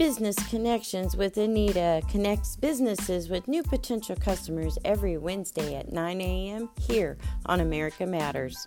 Business Connections with Anita connects businesses with new potential customers every Wednesday at 9 a.m. here on America Matters.